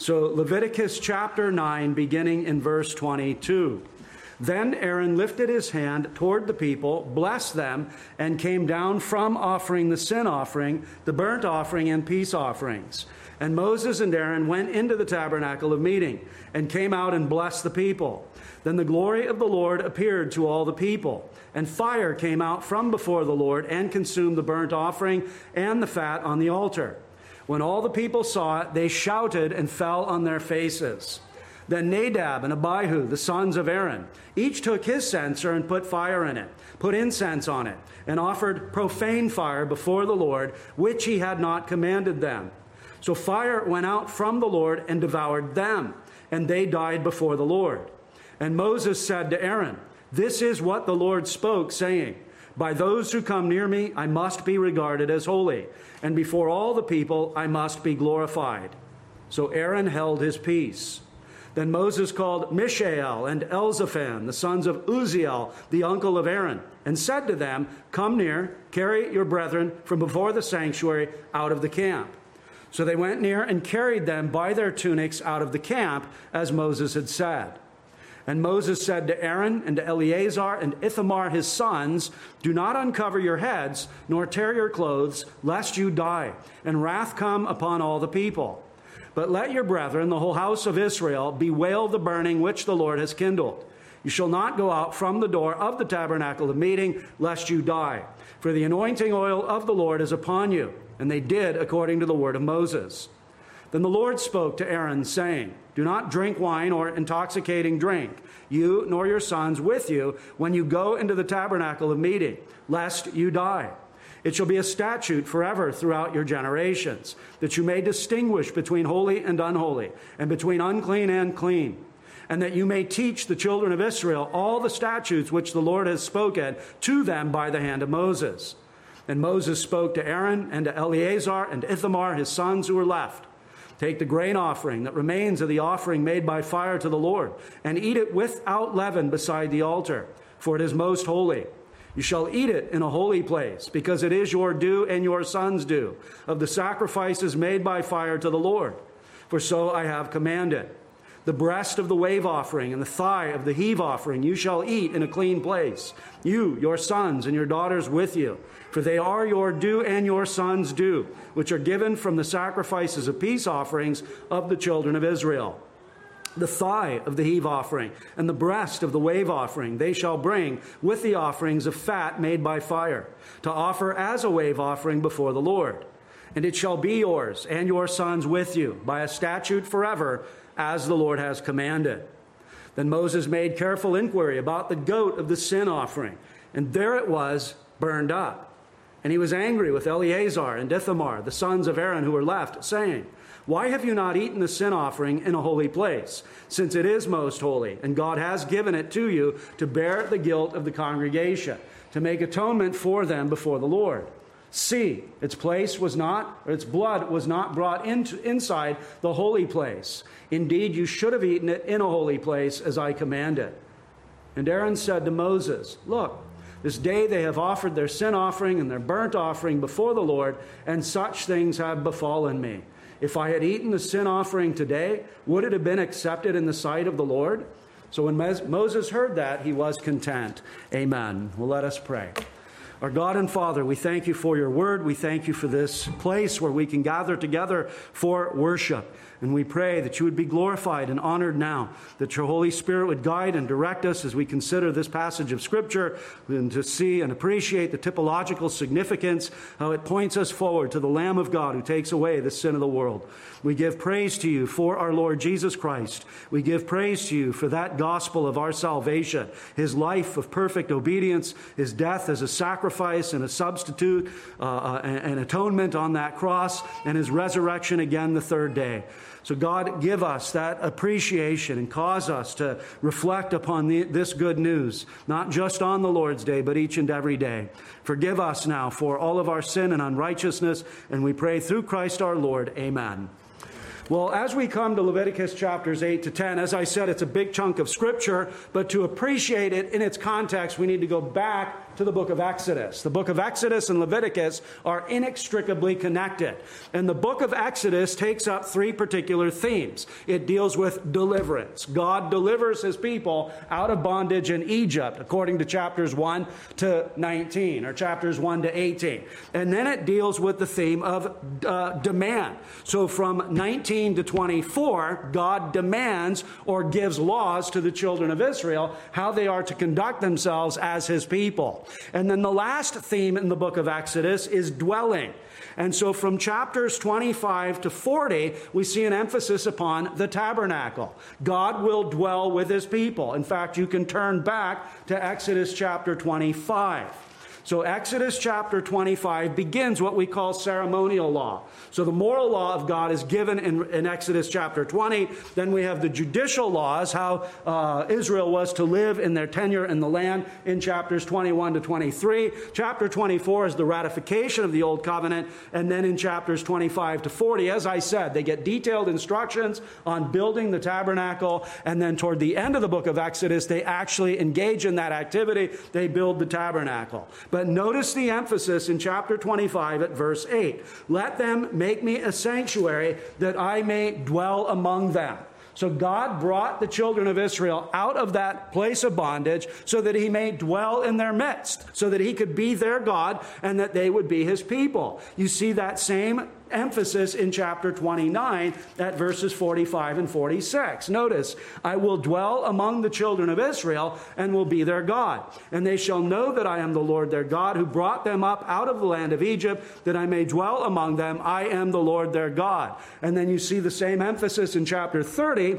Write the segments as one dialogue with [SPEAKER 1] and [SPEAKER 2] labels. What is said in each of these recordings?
[SPEAKER 1] So, Leviticus chapter 9, beginning in verse 22. Then Aaron lifted his hand toward the people, blessed them, and came down from offering the sin offering, the burnt offering, and peace offerings. And Moses and Aaron went into the tabernacle of meeting and came out and blessed the people. Then the glory of the Lord appeared to all the people, and fire came out from before the Lord and consumed the burnt offering and the fat on the altar. When all the people saw it, they shouted and fell on their faces. Then Nadab and Abihu, the sons of Aaron, each took his censer and put fire in it, put incense on it, and offered profane fire before the Lord, which he had not commanded them. So fire went out from the Lord and devoured them, and they died before the Lord. And Moses said to Aaron, This is what the Lord spoke, saying, by those who come near me, I must be regarded as holy, and before all the people, I must be glorified. So Aaron held his peace. Then Moses called Mishael and Elzaphan, the sons of Uzziel, the uncle of Aaron, and said to them, Come near, carry your brethren from before the sanctuary out of the camp. So they went near and carried them by their tunics out of the camp, as Moses had said. And Moses said to Aaron and to Eleazar and Ithamar his sons, Do not uncover your heads, nor tear your clothes, lest you die, and wrath come upon all the people. But let your brethren, the whole house of Israel, bewail the burning which the Lord has kindled. You shall not go out from the door of the tabernacle of meeting, lest you die. For the anointing oil of the Lord is upon you. And they did according to the word of Moses. Then the Lord spoke to Aaron, saying, Do not drink wine or intoxicating drink, you nor your sons with you, when you go into the tabernacle of meeting, lest you die. It shall be a statute forever throughout your generations, that you may distinguish between holy and unholy, and between unclean and clean, and that you may teach the children of Israel all the statutes which the Lord has spoken to them by the hand of Moses. And Moses spoke to Aaron and to Eleazar and Ithamar, his sons who were left Take the grain offering that remains of the offering made by fire to the Lord, and eat it without leaven beside the altar, for it is most holy. You shall eat it in a holy place, because it is your due and your son's due, of the sacrifices made by fire to the Lord. For so I have commanded. The breast of the wave offering and the thigh of the heave offering you shall eat in a clean place, you, your sons, and your daughters with you, for they are your due and your sons' due, which are given from the sacrifices of peace offerings of the children of Israel. The thigh of the heave offering and the breast of the wave offering they shall bring with the offerings of fat made by fire, to offer as a wave offering before the Lord. And it shall be yours and your sons with you by a statute forever as the Lord has commanded. Then Moses made careful inquiry about the goat of the sin offering, and there it was burned up. And he was angry with Eleazar and Ithamar, the sons of Aaron who were left, saying, Why have you not eaten the sin offering in a holy place, since it is most holy, and God has given it to you to bear the guilt of the congregation, to make atonement for them before the Lord? See, its place was not, its blood was not brought into, inside the holy place. Indeed, you should have eaten it in a holy place as I commanded. And Aaron said to Moses, Look, this day they have offered their sin offering and their burnt offering before the Lord, and such things have befallen me. If I had eaten the sin offering today, would it have been accepted in the sight of the Lord? So when Moses heard that, he was content. Amen. Well, let us pray. Our God and Father, we thank you for your word. We thank you for this place where we can gather together for worship. And we pray that you would be glorified and honored now, that your Holy Spirit would guide and direct us as we consider this passage of Scripture and to see and appreciate the typological significance, how it points us forward to the Lamb of God who takes away the sin of the world. We give praise to you for our Lord Jesus Christ. We give praise to you for that gospel of our salvation, his life of perfect obedience, his death as a sacrifice and a substitute, uh, uh, and atonement on that cross, and his resurrection again the third day. So, God, give us that appreciation and cause us to reflect upon the, this good news, not just on the Lord's day, but each and every day. Forgive us now for all of our sin and unrighteousness, and we pray through Christ our Lord. Amen. Well, as we come to Leviticus chapters 8 to 10, as I said, it's a big chunk of scripture, but to appreciate it in its context, we need to go back to the book of Exodus. The book of Exodus and Leviticus are inextricably connected. And the book of Exodus takes up three particular themes. It deals with deliverance. God delivers his people out of bondage in Egypt, according to chapters 1 to 19, or chapters 1 to 18. And then it deals with the theme of uh, demand. So from 19 to 24, God demands or gives laws to the children of Israel how they are to conduct themselves as his people. And then the last theme in the book of Exodus is dwelling. And so from chapters 25 to 40, we see an emphasis upon the tabernacle. God will dwell with his people. In fact, you can turn back to Exodus chapter 25. So, Exodus chapter 25 begins what we call ceremonial law. So, the moral law of God is given in, in Exodus chapter 20. Then we have the judicial laws, how uh, Israel was to live in their tenure in the land in chapters 21 to 23. Chapter 24 is the ratification of the old covenant. And then in chapters 25 to 40, as I said, they get detailed instructions on building the tabernacle. And then toward the end of the book of Exodus, they actually engage in that activity. They build the tabernacle. But notice the emphasis in chapter 25 at verse 8. Let them make me a sanctuary that I may dwell among them. So God brought the children of Israel out of that place of bondage so that he may dwell in their midst, so that he could be their God and that they would be his people. You see that same emphasis in chapter 29 at verses 45 and 46. Notice, I will dwell among the children of Israel and will be their God. And they shall know that I am the Lord their God who brought them up out of the land of Egypt, that I may dwell among them. I am the Lord their God. And then you see the same emphasis in chapter 30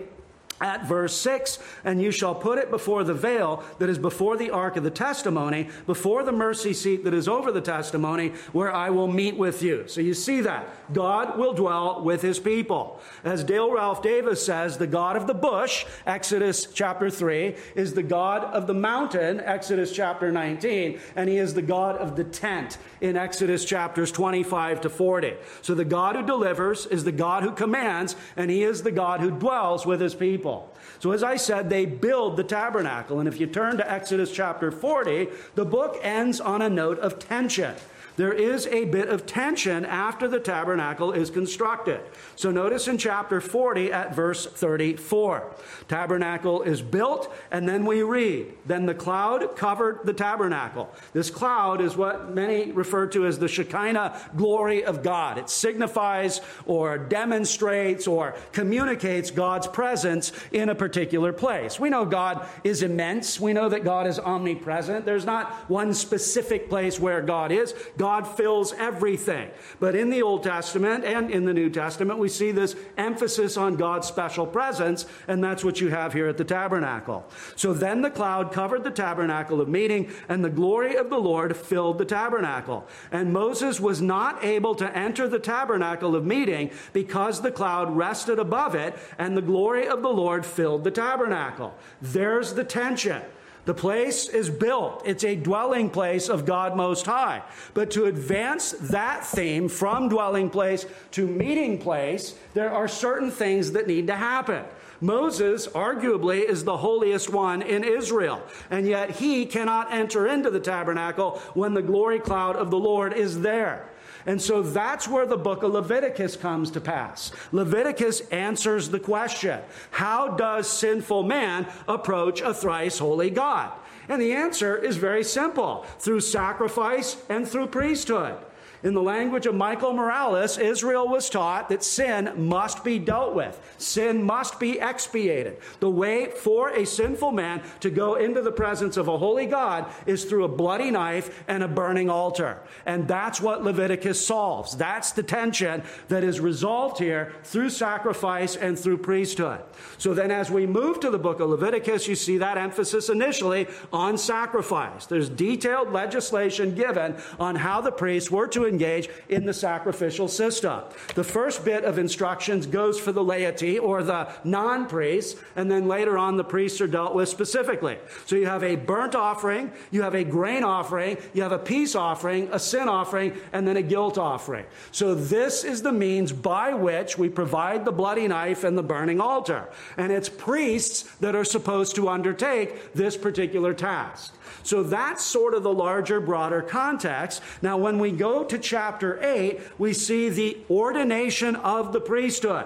[SPEAKER 1] at verse 6 and you shall put it before the veil that is before the ark of the testimony before the mercy seat that is over the testimony where i will meet with you. So you see that. God will dwell with his people. As dale ralph davis says the god of the bush exodus chapter 3 is the god of the mountain exodus chapter 19 and he is the god of the tent in exodus chapters 25 to 40 so the god who delivers is the god who commands and he is the god who dwells with his people people. So, as I said, they build the tabernacle. And if you turn to Exodus chapter 40, the book ends on a note of tension there is a bit of tension after the tabernacle is constructed. So notice in chapter 40 at verse 34. Tabernacle is built, and then we read, Then the cloud covered the tabernacle. This cloud is what many refer to as the Shekinah glory of God. It signifies or demonstrates or communicates God's presence in a particular place. We know God is immense. We know that God is omnipresent. There's not one specific place where God is. God fills everything. But in the Old Testament and in the New Testament, we see this emphasis on God's special presence, and that's what you have here at the tabernacle. So then the cloud covered the tabernacle of meeting, and the glory of the Lord filled the tabernacle. And Moses was not able to enter the tabernacle of meeting because the cloud rested above it, and the glory of the Lord filled the tabernacle. There's the tension. The place is built. It's a dwelling place of God Most High. But to advance that theme from dwelling place to meeting place, there are certain things that need to happen. Moses, arguably, is the holiest one in Israel, and yet he cannot enter into the tabernacle when the glory cloud of the Lord is there. And so that's where the book of Leviticus comes to pass. Leviticus answers the question How does sinful man approach a thrice holy God? And the answer is very simple through sacrifice and through priesthood. In the language of Michael Morales, Israel was taught that sin must be dealt with. Sin must be expiated. The way for a sinful man to go into the presence of a holy God is through a bloody knife and a burning altar. And that's what Leviticus solves. That's the tension that is resolved here through sacrifice and through priesthood. So then, as we move to the book of Leviticus, you see that emphasis initially on sacrifice. There's detailed legislation given on how the priests were to engage in the sacrificial system. The first bit of instructions goes for the laity or the non priests, and then later on the priests are dealt with specifically. So you have a burnt offering, you have a grain offering, you have a peace offering, a sin offering, and then a guilt offering. So this is the means by which we provide the bloody knife and the burning altar. And it's priests that are supposed to undertake this particular task. So that's sort of the larger, broader context. Now, when we go to chapter 8, we see the ordination of the priesthood.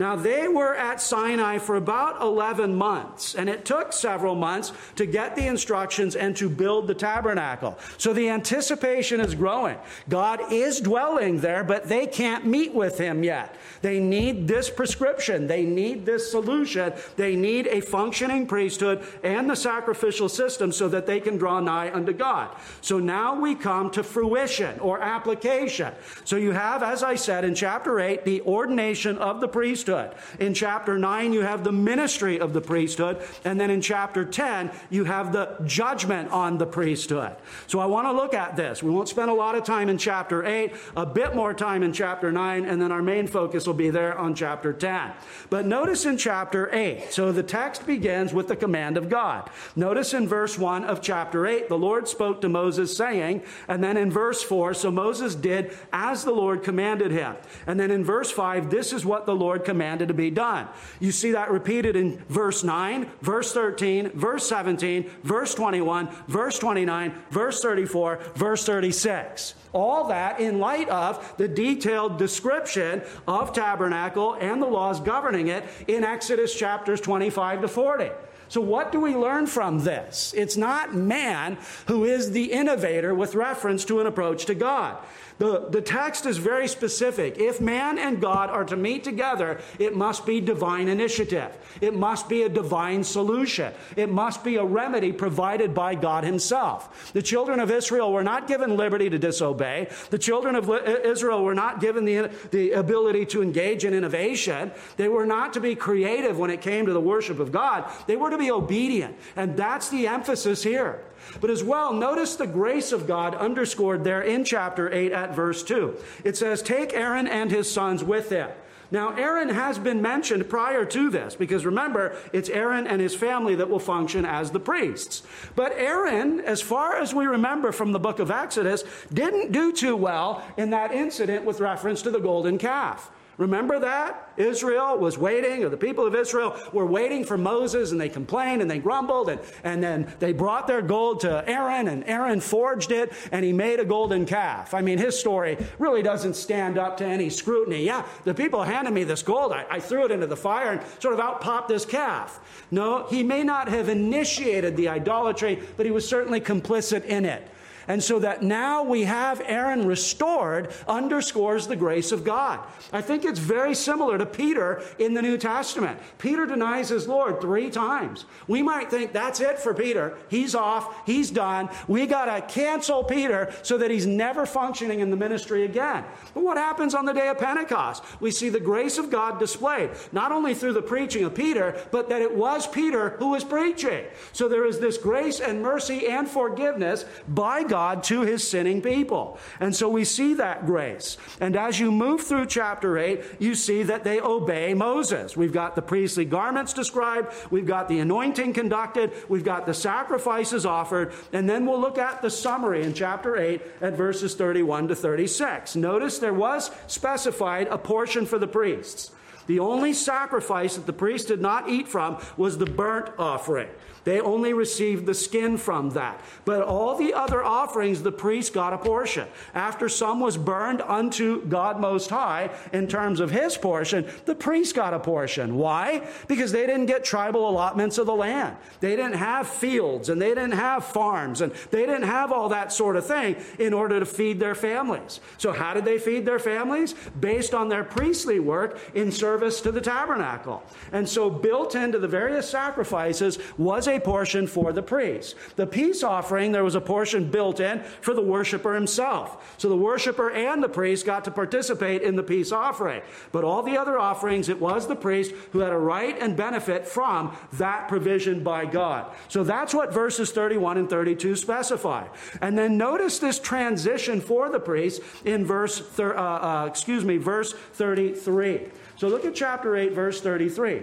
[SPEAKER 1] Now, they were at Sinai for about 11 months, and it took several months to get the instructions and to build the tabernacle. So the anticipation is growing. God is dwelling there, but they can't meet with him yet. They need this prescription, they need this solution, they need a functioning priesthood and the sacrificial system so that they can draw nigh unto God. So now we come to fruition or application. So you have, as I said in chapter 8, the ordination of the priesthood priesthood. In chapter 9, you have the ministry of the priesthood. And then in chapter 10, you have the judgment on the priesthood. So I want to look at this. We won't spend a lot of time in chapter 8, a bit more time in chapter 9, and then our main focus will be there on chapter 10. But notice in chapter 8, so the text begins with the command of God. Notice in verse 1 of chapter 8, the Lord spoke to Moses, saying, and then in verse 4, so Moses did as the Lord commanded him. And then in verse 5, this is what the Lord commanded commanded to be done. You see that repeated in verse 9, verse 13, verse 17, verse 21, verse 29, verse 34, verse 36. All that in light of the detailed description of tabernacle and the laws governing it in Exodus chapters 25 to 40. So, what do we learn from this? It's not man who is the innovator with reference to an approach to God. The, the text is very specific. If man and God are to meet together, it must be divine initiative. It must be a divine solution. It must be a remedy provided by God Himself. The children of Israel were not given liberty to disobey. The children of Israel were not given the, the ability to engage in innovation. They were not to be creative when it came to the worship of God. They were to be obedient. And that's the emphasis here. But as well, notice the grace of God underscored there in chapter 8 at verse 2. It says, Take Aaron and his sons with him. Now, Aaron has been mentioned prior to this because remember, it's Aaron and his family that will function as the priests. But Aaron, as far as we remember from the book of Exodus, didn't do too well in that incident with reference to the golden calf. Remember that? Israel was waiting, or the people of Israel were waiting for Moses, and they complained and they grumbled, and, and then they brought their gold to Aaron, and Aaron forged it, and he made a golden calf. I mean, his story really doesn't stand up to any scrutiny. Yeah, the people handed me this gold. I, I threw it into the fire and sort of out popped this calf. No, he may not have initiated the idolatry, but he was certainly complicit in it. And so that now we have Aaron restored underscores the grace of God. I think it's very similar to Peter in the New Testament. Peter denies his Lord three times. We might think that's it for Peter. He's off, he's done. We got to cancel Peter so that he's never functioning in the ministry again. But what happens on the day of Pentecost? We see the grace of God displayed, not only through the preaching of Peter, but that it was Peter who was preaching. So there is this grace and mercy and forgiveness by God to his sinning people. And so we see that grace. And as you move through chapter 8, you see that they obey Moses. We've got the priestly garments described, we've got the anointing conducted, we've got the sacrifices offered, and then we'll look at the summary in chapter 8 at verses 31 to 36. Notice there was specified a portion for the priests. The only sacrifice that the priest did not eat from was the burnt offering. They only received the skin from that. But all the other offerings, the priest got a portion. After some was burned unto God Most High in terms of his portion, the priest got a portion. Why? Because they didn't get tribal allotments of the land. They didn't have fields and they didn't have farms and they didn't have all that sort of thing in order to feed their families. So, how did they feed their families? Based on their priestly work in service to the tabernacle. And so, built into the various sacrifices was a portion for the priest. The peace offering, there was a portion built in for the worshiper himself. So, the worshiper and the priest got to participate in the peace offering. But all the other offerings, it was the priest who had a right and benefit from that provision by God. So, that's what verses 31 and 32 specify. And then notice this transition for the priest in verse, thir- uh, uh, excuse me, verse 33. So look at chapter 8, verse 33.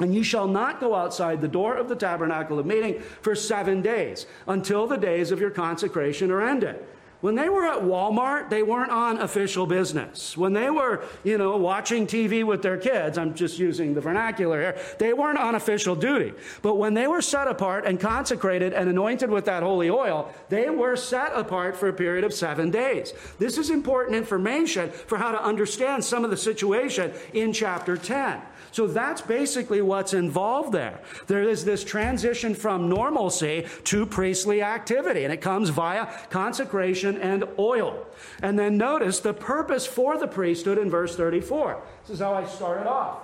[SPEAKER 1] And you shall not go outside the door of the tabernacle of meeting for seven days until the days of your consecration are ended. When they were at Walmart, they weren't on official business. When they were, you know, watching TV with their kids, I'm just using the vernacular here, they weren't on official duty. But when they were set apart and consecrated and anointed with that holy oil, they were set apart for a period of seven days. This is important information for how to understand some of the situation in chapter 10. So that's basically what's involved there. There is this transition from normalcy to priestly activity, and it comes via consecration and oil. And then notice the purpose for the priesthood in verse 34. This is how I started off.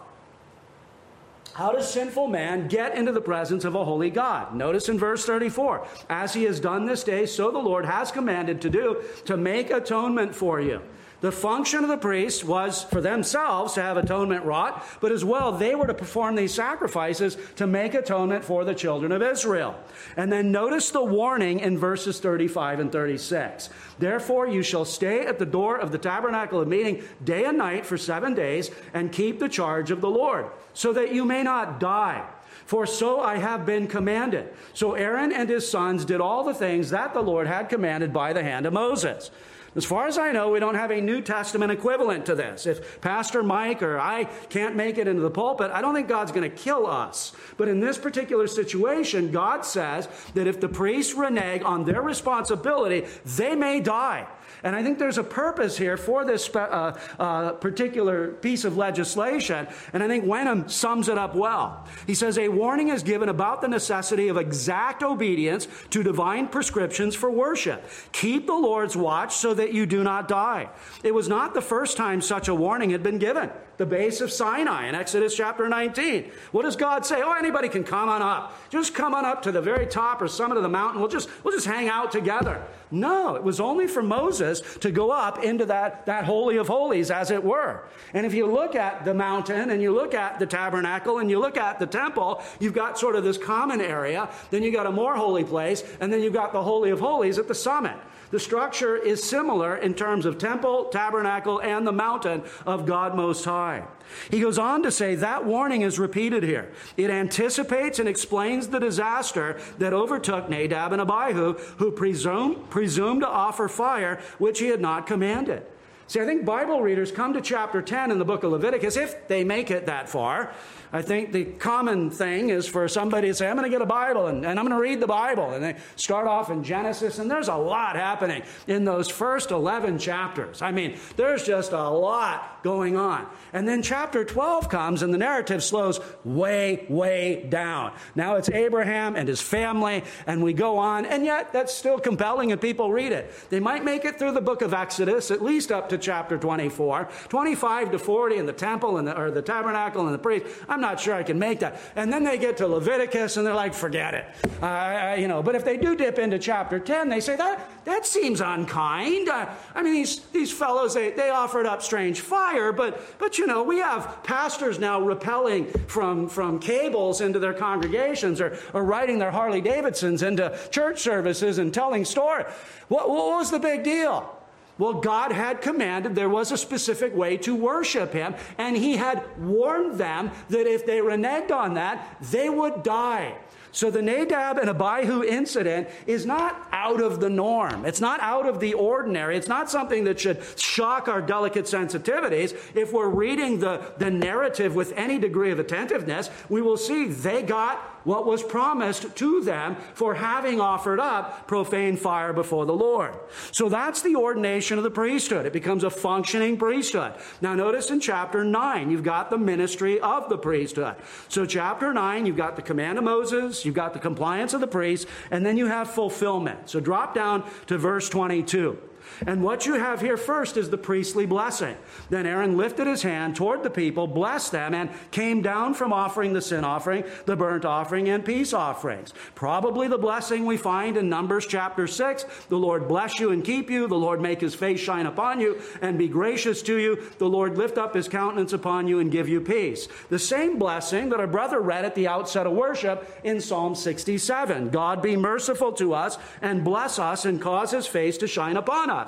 [SPEAKER 1] How does sinful man get into the presence of a holy God? Notice in verse 34 As he has done this day, so the Lord has commanded to do, to make atonement for you. The function of the priests was for themselves to have atonement wrought, but as well, they were to perform these sacrifices to make atonement for the children of Israel. And then notice the warning in verses 35 and 36. Therefore, you shall stay at the door of the tabernacle of meeting day and night for seven days and keep the charge of the Lord, so that you may not die. For so I have been commanded. So Aaron and his sons did all the things that the Lord had commanded by the hand of Moses. As far as I know, we don't have a New Testament equivalent to this. If Pastor Mike or I can't make it into the pulpit, I don't think God's going to kill us. But in this particular situation, God says that if the priests renege on their responsibility, they may die. And I think there's a purpose here for this uh, uh, particular piece of legislation. And I think Wenham sums it up well. He says, A warning is given about the necessity of exact obedience to divine prescriptions for worship. Keep the Lord's watch so that you do not die. It was not the first time such a warning had been given the base of Sinai in Exodus chapter 19. What does God say? Oh, anybody can come on up. Just come on up to the very top or summit of the mountain. We'll just, we'll just hang out together. No, it was only for Moses to go up into that, that Holy of Holies, as it were. And if you look at the mountain and you look at the tabernacle and you look at the temple, you've got sort of this common area, then you've got a more holy place, and then you've got the Holy of Holies at the summit. The structure is similar in terms of temple, tabernacle, and the mountain of God Most High. He goes on to say that warning is repeated here. It anticipates and explains the disaster that overtook Nadab and Abihu, who presumed, presumed to offer fire which he had not commanded. See, I think Bible readers come to chapter 10 in the book of Leviticus, if they make it that far, I think the common thing is for somebody to say, I'm going to get a Bible and, and I'm going to read the Bible. And they start off in Genesis, and there's a lot happening in those first 11 chapters. I mean, there's just a lot going on. And then chapter 12 comes, and the narrative slows way, way down. Now it's Abraham and his family, and we go on, and yet that's still compelling, and people read it. They might make it through the book of Exodus, at least up to chapter 24, 25 to 40 in the temple and the, or the tabernacle and the priest. I'm I'm not sure I can make that. And then they get to Leviticus and they're like, forget it. Uh, you know, but if they do dip into chapter 10, they say, that, that seems unkind. Uh, I mean, these, these fellows, they, they offered up strange fire, but, but you know, we have pastors now rappelling from, from cables into their congregations or, or riding their Harley Davidsons into church services and telling stories. What, what was the big deal? Well, God had commanded there was a specific way to worship Him, and He had warned them that if they reneged on that, they would die. So the Nadab and Abihu incident is not out of the norm. It's not out of the ordinary. It's not something that should shock our delicate sensitivities. If we're reading the, the narrative with any degree of attentiveness, we will see they got what was promised to them for having offered up profane fire before the Lord. So that's the ordination of the priesthood. It becomes a functioning priesthood. Now, notice in chapter 9, you've got the ministry of the priesthood. So, chapter 9, you've got the command of Moses, you've got the compliance of the priest, and then you have fulfillment. So drop down to verse 22. And what you have here first is the priestly blessing. Then Aaron lifted his hand toward the people, blessed them, and came down from offering the sin offering, the burnt offering, and peace offerings. Probably the blessing we find in Numbers chapter 6 the Lord bless you and keep you, the Lord make his face shine upon you and be gracious to you, the Lord lift up his countenance upon you and give you peace. The same blessing that our brother read at the outset of worship in Psalm 67 God be merciful to us and bless us and cause his face to shine upon us.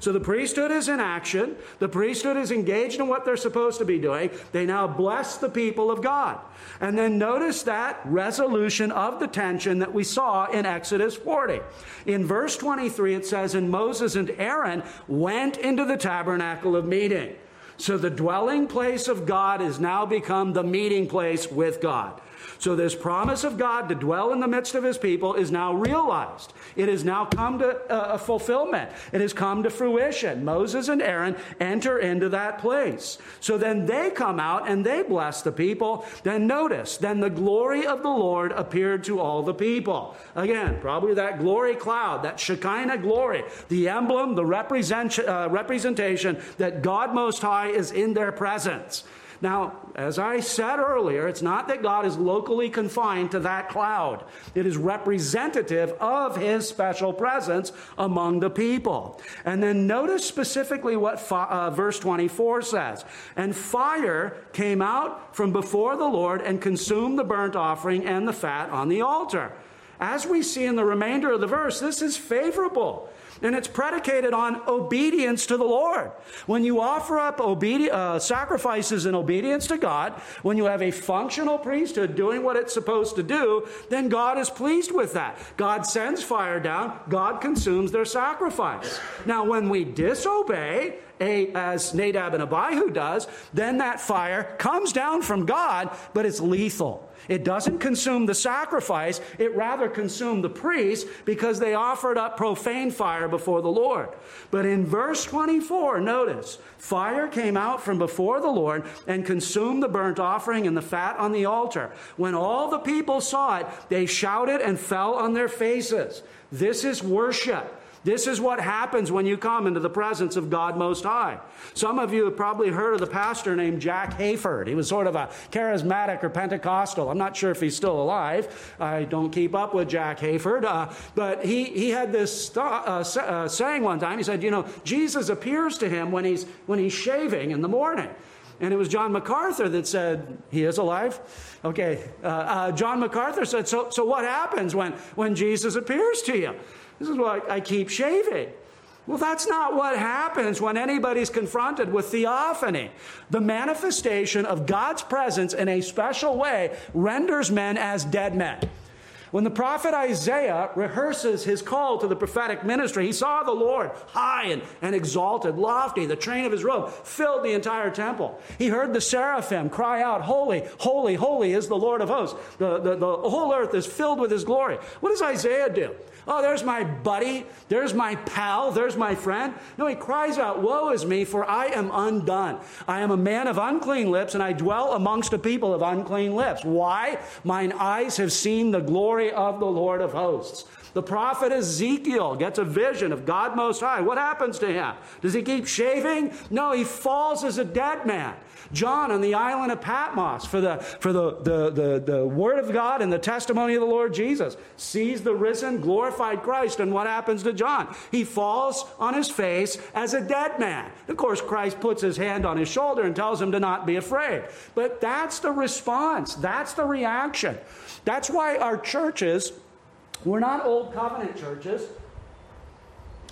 [SPEAKER 1] So the priesthood is in action, the priesthood is engaged in what they're supposed to be doing. They now bless the people of God. And then notice that resolution of the tension that we saw in Exodus 40. In verse 23, it says, And Moses and Aaron went into the tabernacle of meeting. So the dwelling place of God has now become the meeting place with God. So, this promise of God to dwell in the midst of his people is now realized. It has now come to uh, fulfillment. It has come to fruition. Moses and Aaron enter into that place. So then they come out and they bless the people. Then notice, then the glory of the Lord appeared to all the people. Again, probably that glory cloud, that Shekinah glory, the emblem, the represent, uh, representation that God Most High is in their presence. Now, as I said earlier, it's not that God is locally confined to that cloud. It is representative of his special presence among the people. And then notice specifically what uh, verse 24 says. And fire came out from before the Lord and consumed the burnt offering and the fat on the altar. As we see in the remainder of the verse, this is favorable and it's predicated on obedience to the Lord. When you offer up obedi- uh, sacrifices in obedience to God, when you have a functional priesthood doing what it's supposed to do, then God is pleased with that. God sends fire down, God consumes their sacrifice. Now, when we disobey, a, as Nadab and Abihu does, then that fire comes down from God, but it's lethal. It doesn't consume the sacrifice, it rather consumed the priests because they offered up profane fire before the Lord. But in verse 24, notice, fire came out from before the Lord and consumed the burnt offering and the fat on the altar. When all the people saw it, they shouted and fell on their faces. This is worship. This is what happens when you come into the presence of God Most High. Some of you have probably heard of the pastor named Jack Hayford. He was sort of a charismatic or Pentecostal. I'm not sure if he's still alive. I don't keep up with Jack Hayford. Uh, but he, he had this uh, uh, saying one time. He said, You know, Jesus appears to him when he's, when he's shaving in the morning. And it was John MacArthur that said, He is alive? Okay. Uh, uh, John MacArthur said, so, so what happens when, when Jesus appears to you? This is why I keep shaving. Well, that's not what happens when anybody's confronted with theophany. The manifestation of God's presence in a special way renders men as dead men. When the prophet Isaiah rehearses his call to the prophetic ministry, he saw the Lord high and, and exalted, lofty. The train of his robe filled the entire temple. He heard the seraphim cry out, Holy, holy, holy is the Lord of hosts. The, the, the whole earth is filled with his glory. What does Isaiah do? Oh, there's my buddy. There's my pal. There's my friend. No, he cries out, Woe is me, for I am undone. I am a man of unclean lips, and I dwell amongst a people of unclean lips. Why? Mine eyes have seen the glory of the Lord of hosts. The prophet Ezekiel gets a vision of God Most High. What happens to him? Does he keep shaving? No, he falls as a dead man. John on the island of Patmos for the, for the, the, the, the word of God and the testimony of the Lord Jesus sees the risen, glorified Christ. And what happens to John? He falls on his face as a dead man. Of course, Christ puts his hand on his shoulder and tells him to not be afraid. But that's the response, that's the reaction. That's why our churches, we're not old covenant churches.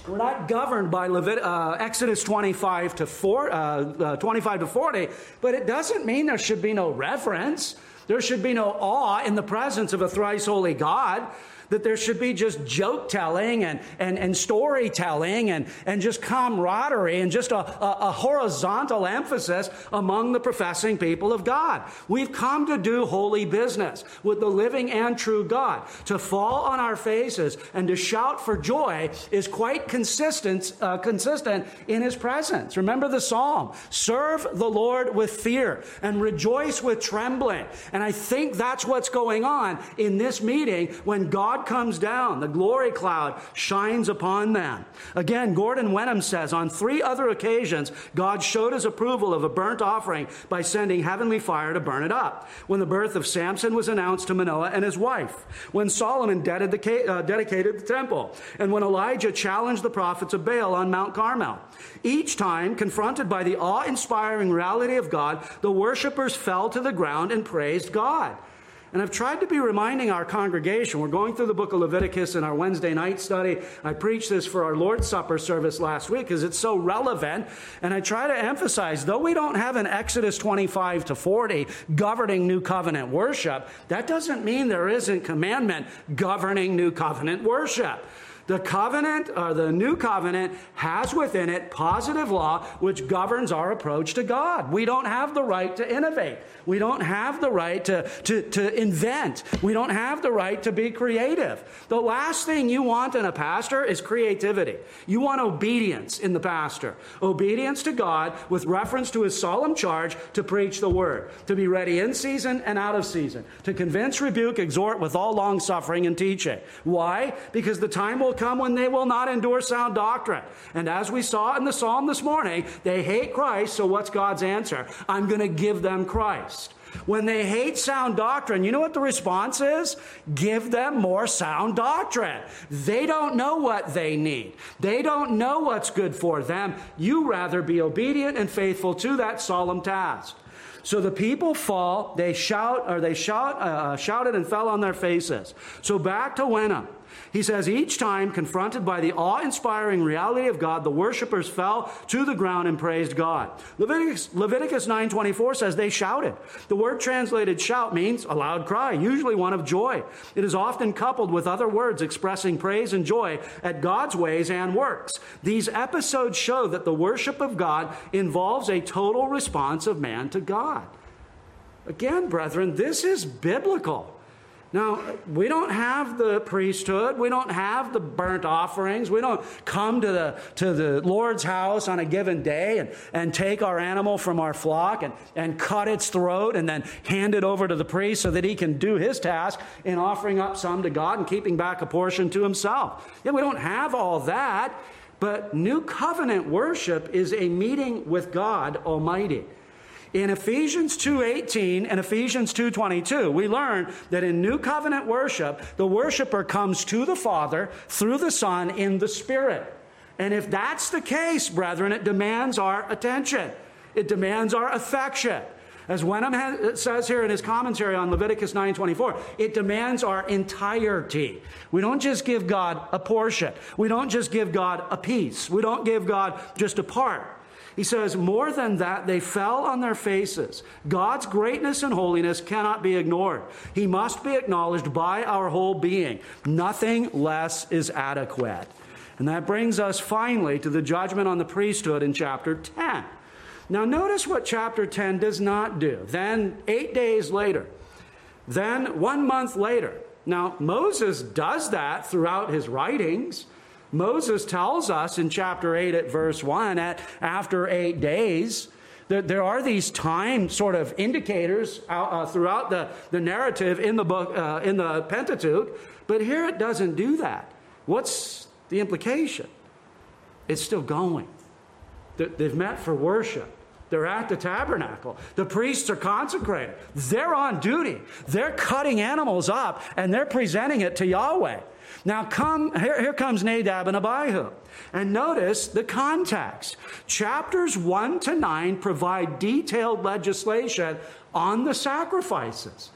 [SPEAKER 1] We're not governed by Levit- uh, Exodus 25 to, four, uh, uh, 25 to 40, but it doesn't mean there should be no reverence. There should be no awe in the presence of a thrice holy God that there should be just joke telling and, and, and storytelling and, and just camaraderie and just a, a, a horizontal emphasis among the professing people of God. We've come to do holy business with the living and true God. To fall on our faces and to shout for joy is quite consistent, uh, consistent in his presence. Remember the psalm serve the Lord with fear and rejoice with trembling. And I think that's what's going on in this meeting when God Comes down, the glory cloud shines upon them. Again, Gordon Wenham says on three other occasions, God showed his approval of a burnt offering by sending heavenly fire to burn it up. When the birth of Samson was announced to Manoah and his wife, when Solomon uh, dedicated the temple, and when Elijah challenged the prophets of Baal on Mount Carmel. Each time, confronted by the awe inspiring reality of God, the worshippers fell to the ground and praised God. And I've tried to be reminding our congregation. We're going through the book of Leviticus in our Wednesday night study. I preached this for our Lord's Supper service last week because it's so relevant. And I try to emphasize, though we don't have an Exodus 25 to 40 governing new covenant worship, that doesn't mean there isn't commandment governing new covenant worship. The covenant, or the new covenant, has within it positive law which governs our approach to God. We don't have the right to innovate. We don't have the right to, to, to invent. We don't have the right to be creative. The last thing you want in a pastor is creativity. You want obedience in the pastor. Obedience to God with reference to his solemn charge to preach the word, to be ready in season and out of season, to convince, rebuke, exhort with all long suffering and teaching. Why? Because the time will come when they will not endure sound doctrine. And as we saw in the psalm this morning, they hate Christ, so what's God's answer? I'm going to give them Christ. When they hate sound doctrine, you know what the response is? Give them more sound doctrine. They don't know what they need. They don't know what's good for them. You rather be obedient and faithful to that solemn task. So the people fall, they shout, or they shout, uh, shouted and fell on their faces. So back to Wenham. He says, each time confronted by the awe inspiring reality of God, the worshippers fell to the ground and praised God. Leviticus, Leviticus 9.24 says they shouted. The word translated shout means a loud cry, usually one of joy. It is often coupled with other words expressing praise and joy at God's ways and works. These episodes show that the worship of God involves a total response of man to God. Again, brethren, this is biblical. Now, we don't have the priesthood. We don't have the burnt offerings. We don't come to the, to the Lord's house on a given day and, and take our animal from our flock and, and cut its throat and then hand it over to the priest so that he can do his task in offering up some to God and keeping back a portion to himself. Yeah, we don't have all that, but new covenant worship is a meeting with God Almighty. In Ephesians 2:18 and Ephesians 2:22, we learn that in new covenant worship, the worshiper comes to the Father through the Son in the Spirit. And if that's the case, brethren, it demands our attention. It demands our affection. As Wenham has, says here in his commentary on Leviticus 9:24, it demands our entirety. We don't just give God a portion. We don't just give God a piece. We don't give God just a part. He says, More than that, they fell on their faces. God's greatness and holiness cannot be ignored. He must be acknowledged by our whole being. Nothing less is adequate. And that brings us finally to the judgment on the priesthood in chapter 10. Now, notice what chapter 10 does not do. Then, eight days later, then one month later. Now, Moses does that throughout his writings. Moses tells us in chapter 8 at verse 1 that after eight days, there are these time sort of indicators uh, throughout the, the narrative in the book, uh, in the Pentateuch, but here it doesn't do that. What's the implication? It's still going. They've met for worship. They're at the tabernacle. The priests are consecrated. They're on duty. They're cutting animals up and they're presenting it to Yahweh. Now, come, here, here comes Nadab and Abihu. And notice the context. Chapters 1 to 9 provide detailed legislation on the sacrifices.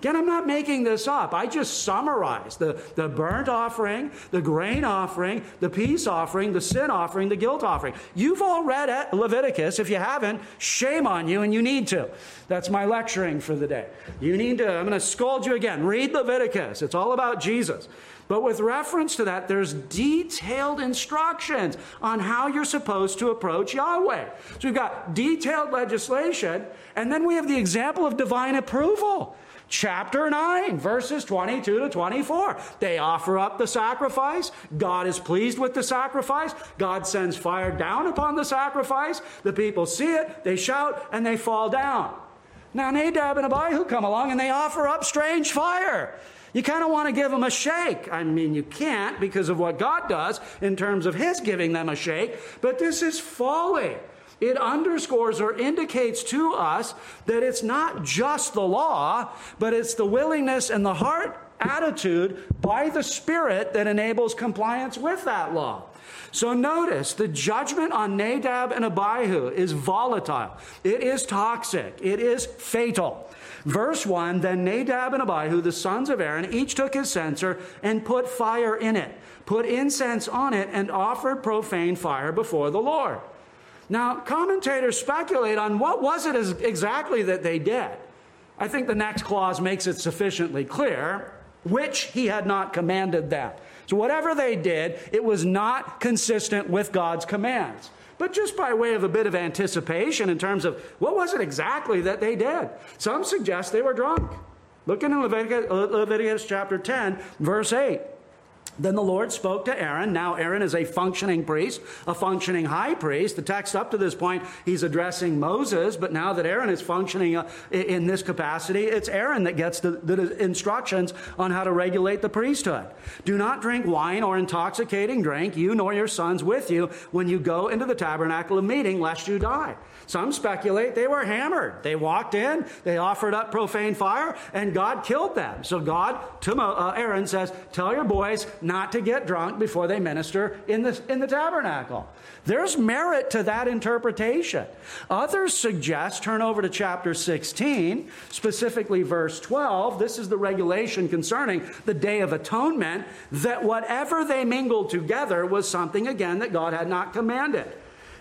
[SPEAKER 1] Again, I'm not making this up. I just summarized the, the burnt offering, the grain offering, the peace offering, the sin offering, the guilt offering. You've all read Leviticus. If you haven't, shame on you, and you need to. That's my lecturing for the day. You need to, I'm going to scold you again. Read Leviticus. It's all about Jesus. But with reference to that, there's detailed instructions on how you're supposed to approach Yahweh. So we've got detailed legislation, and then we have the example of divine approval. Chapter 9, verses 22 to 24. They offer up the sacrifice. God is pleased with the sacrifice. God sends fire down upon the sacrifice. The people see it, they shout, and they fall down. Now Nadab and Abihu come along and they offer up strange fire. You kind of want to give them a shake. I mean, you can't because of what God does in terms of His giving them a shake, but this is folly. It underscores or indicates to us that it's not just the law, but it's the willingness and the heart attitude by the Spirit that enables compliance with that law. So notice the judgment on Nadab and Abihu is volatile, it is toxic, it is fatal. Verse 1 Then Nadab and Abihu, the sons of Aaron, each took his censer and put fire in it, put incense on it, and offered profane fire before the Lord. Now, commentators speculate on what was it exactly that they did. I think the next clause makes it sufficiently clear, which he had not commanded them. So, whatever they did, it was not consistent with God's commands. But just by way of a bit of anticipation in terms of what was it exactly that they did? Some suggest they were drunk. Look in Leviticus, Leviticus chapter 10, verse 8. Then the Lord spoke to Aaron. Now, Aaron is a functioning priest, a functioning high priest. The text up to this point, he's addressing Moses, but now that Aaron is functioning uh, in this capacity, it's Aaron that gets the, the instructions on how to regulate the priesthood. Do not drink wine or intoxicating drink, you nor your sons with you, when you go into the tabernacle of meeting, lest you die. Some speculate they were hammered. They walked in, they offered up profane fire, and God killed them. So God to uh, Aaron says, Tell your boys not to get drunk before they minister in the, in the tabernacle. There's merit to that interpretation. Others suggest, turn over to chapter 16, specifically verse 12. This is the regulation concerning the Day of Atonement, that whatever they mingled together was something, again, that God had not commanded.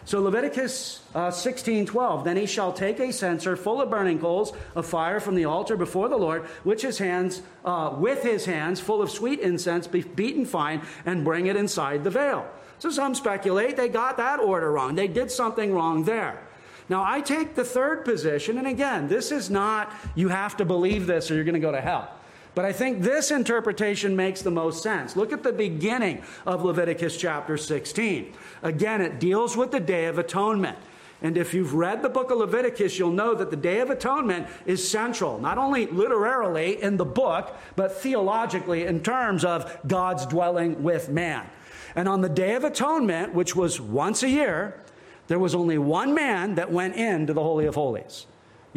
[SPEAKER 1] So Leviticus uh, 16 12, then he shall take a censer full of burning coals of fire from the altar before the Lord, which his hands, uh, with his hands full of sweet incense, be beaten fine, and bring it inside the veil. So some speculate they got that order wrong. They did something wrong there. Now, I take the third position, and again, this is not you have to believe this or you're going to go to hell. But I think this interpretation makes the most sense. Look at the beginning of Leviticus chapter 16. Again, it deals with the Day of Atonement. And if you've read the book of Leviticus, you'll know that the Day of Atonement is central, not only literally in the book, but theologically in terms of God's dwelling with man. And on the Day of Atonement, which was once a year, there was only one man that went into the Holy of Holies.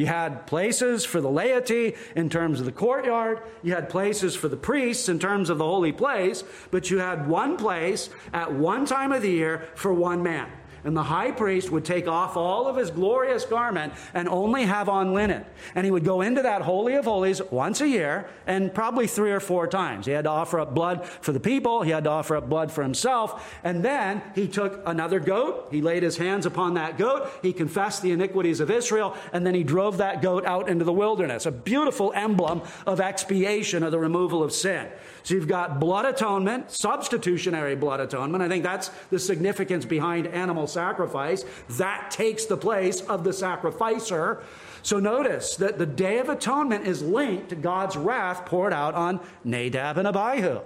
[SPEAKER 1] You had places for the laity in terms of the courtyard. You had places for the priests in terms of the holy place. But you had one place at one time of the year for one man. And the high priest would take off all of his glorious garment and only have on linen. And he would go into that Holy of Holies once a year and probably three or four times. He had to offer up blood for the people, he had to offer up blood for himself. And then he took another goat, he laid his hands upon that goat, he confessed the iniquities of Israel, and then he drove that goat out into the wilderness. A beautiful emblem of expiation, of the removal of sin. So you've got blood atonement, substitutionary blood atonement. I think that's the significance behind animal sacrifice. That takes the place of the sacrificer. So notice that the Day of Atonement is linked to God's wrath poured out on Nadab and Abihu.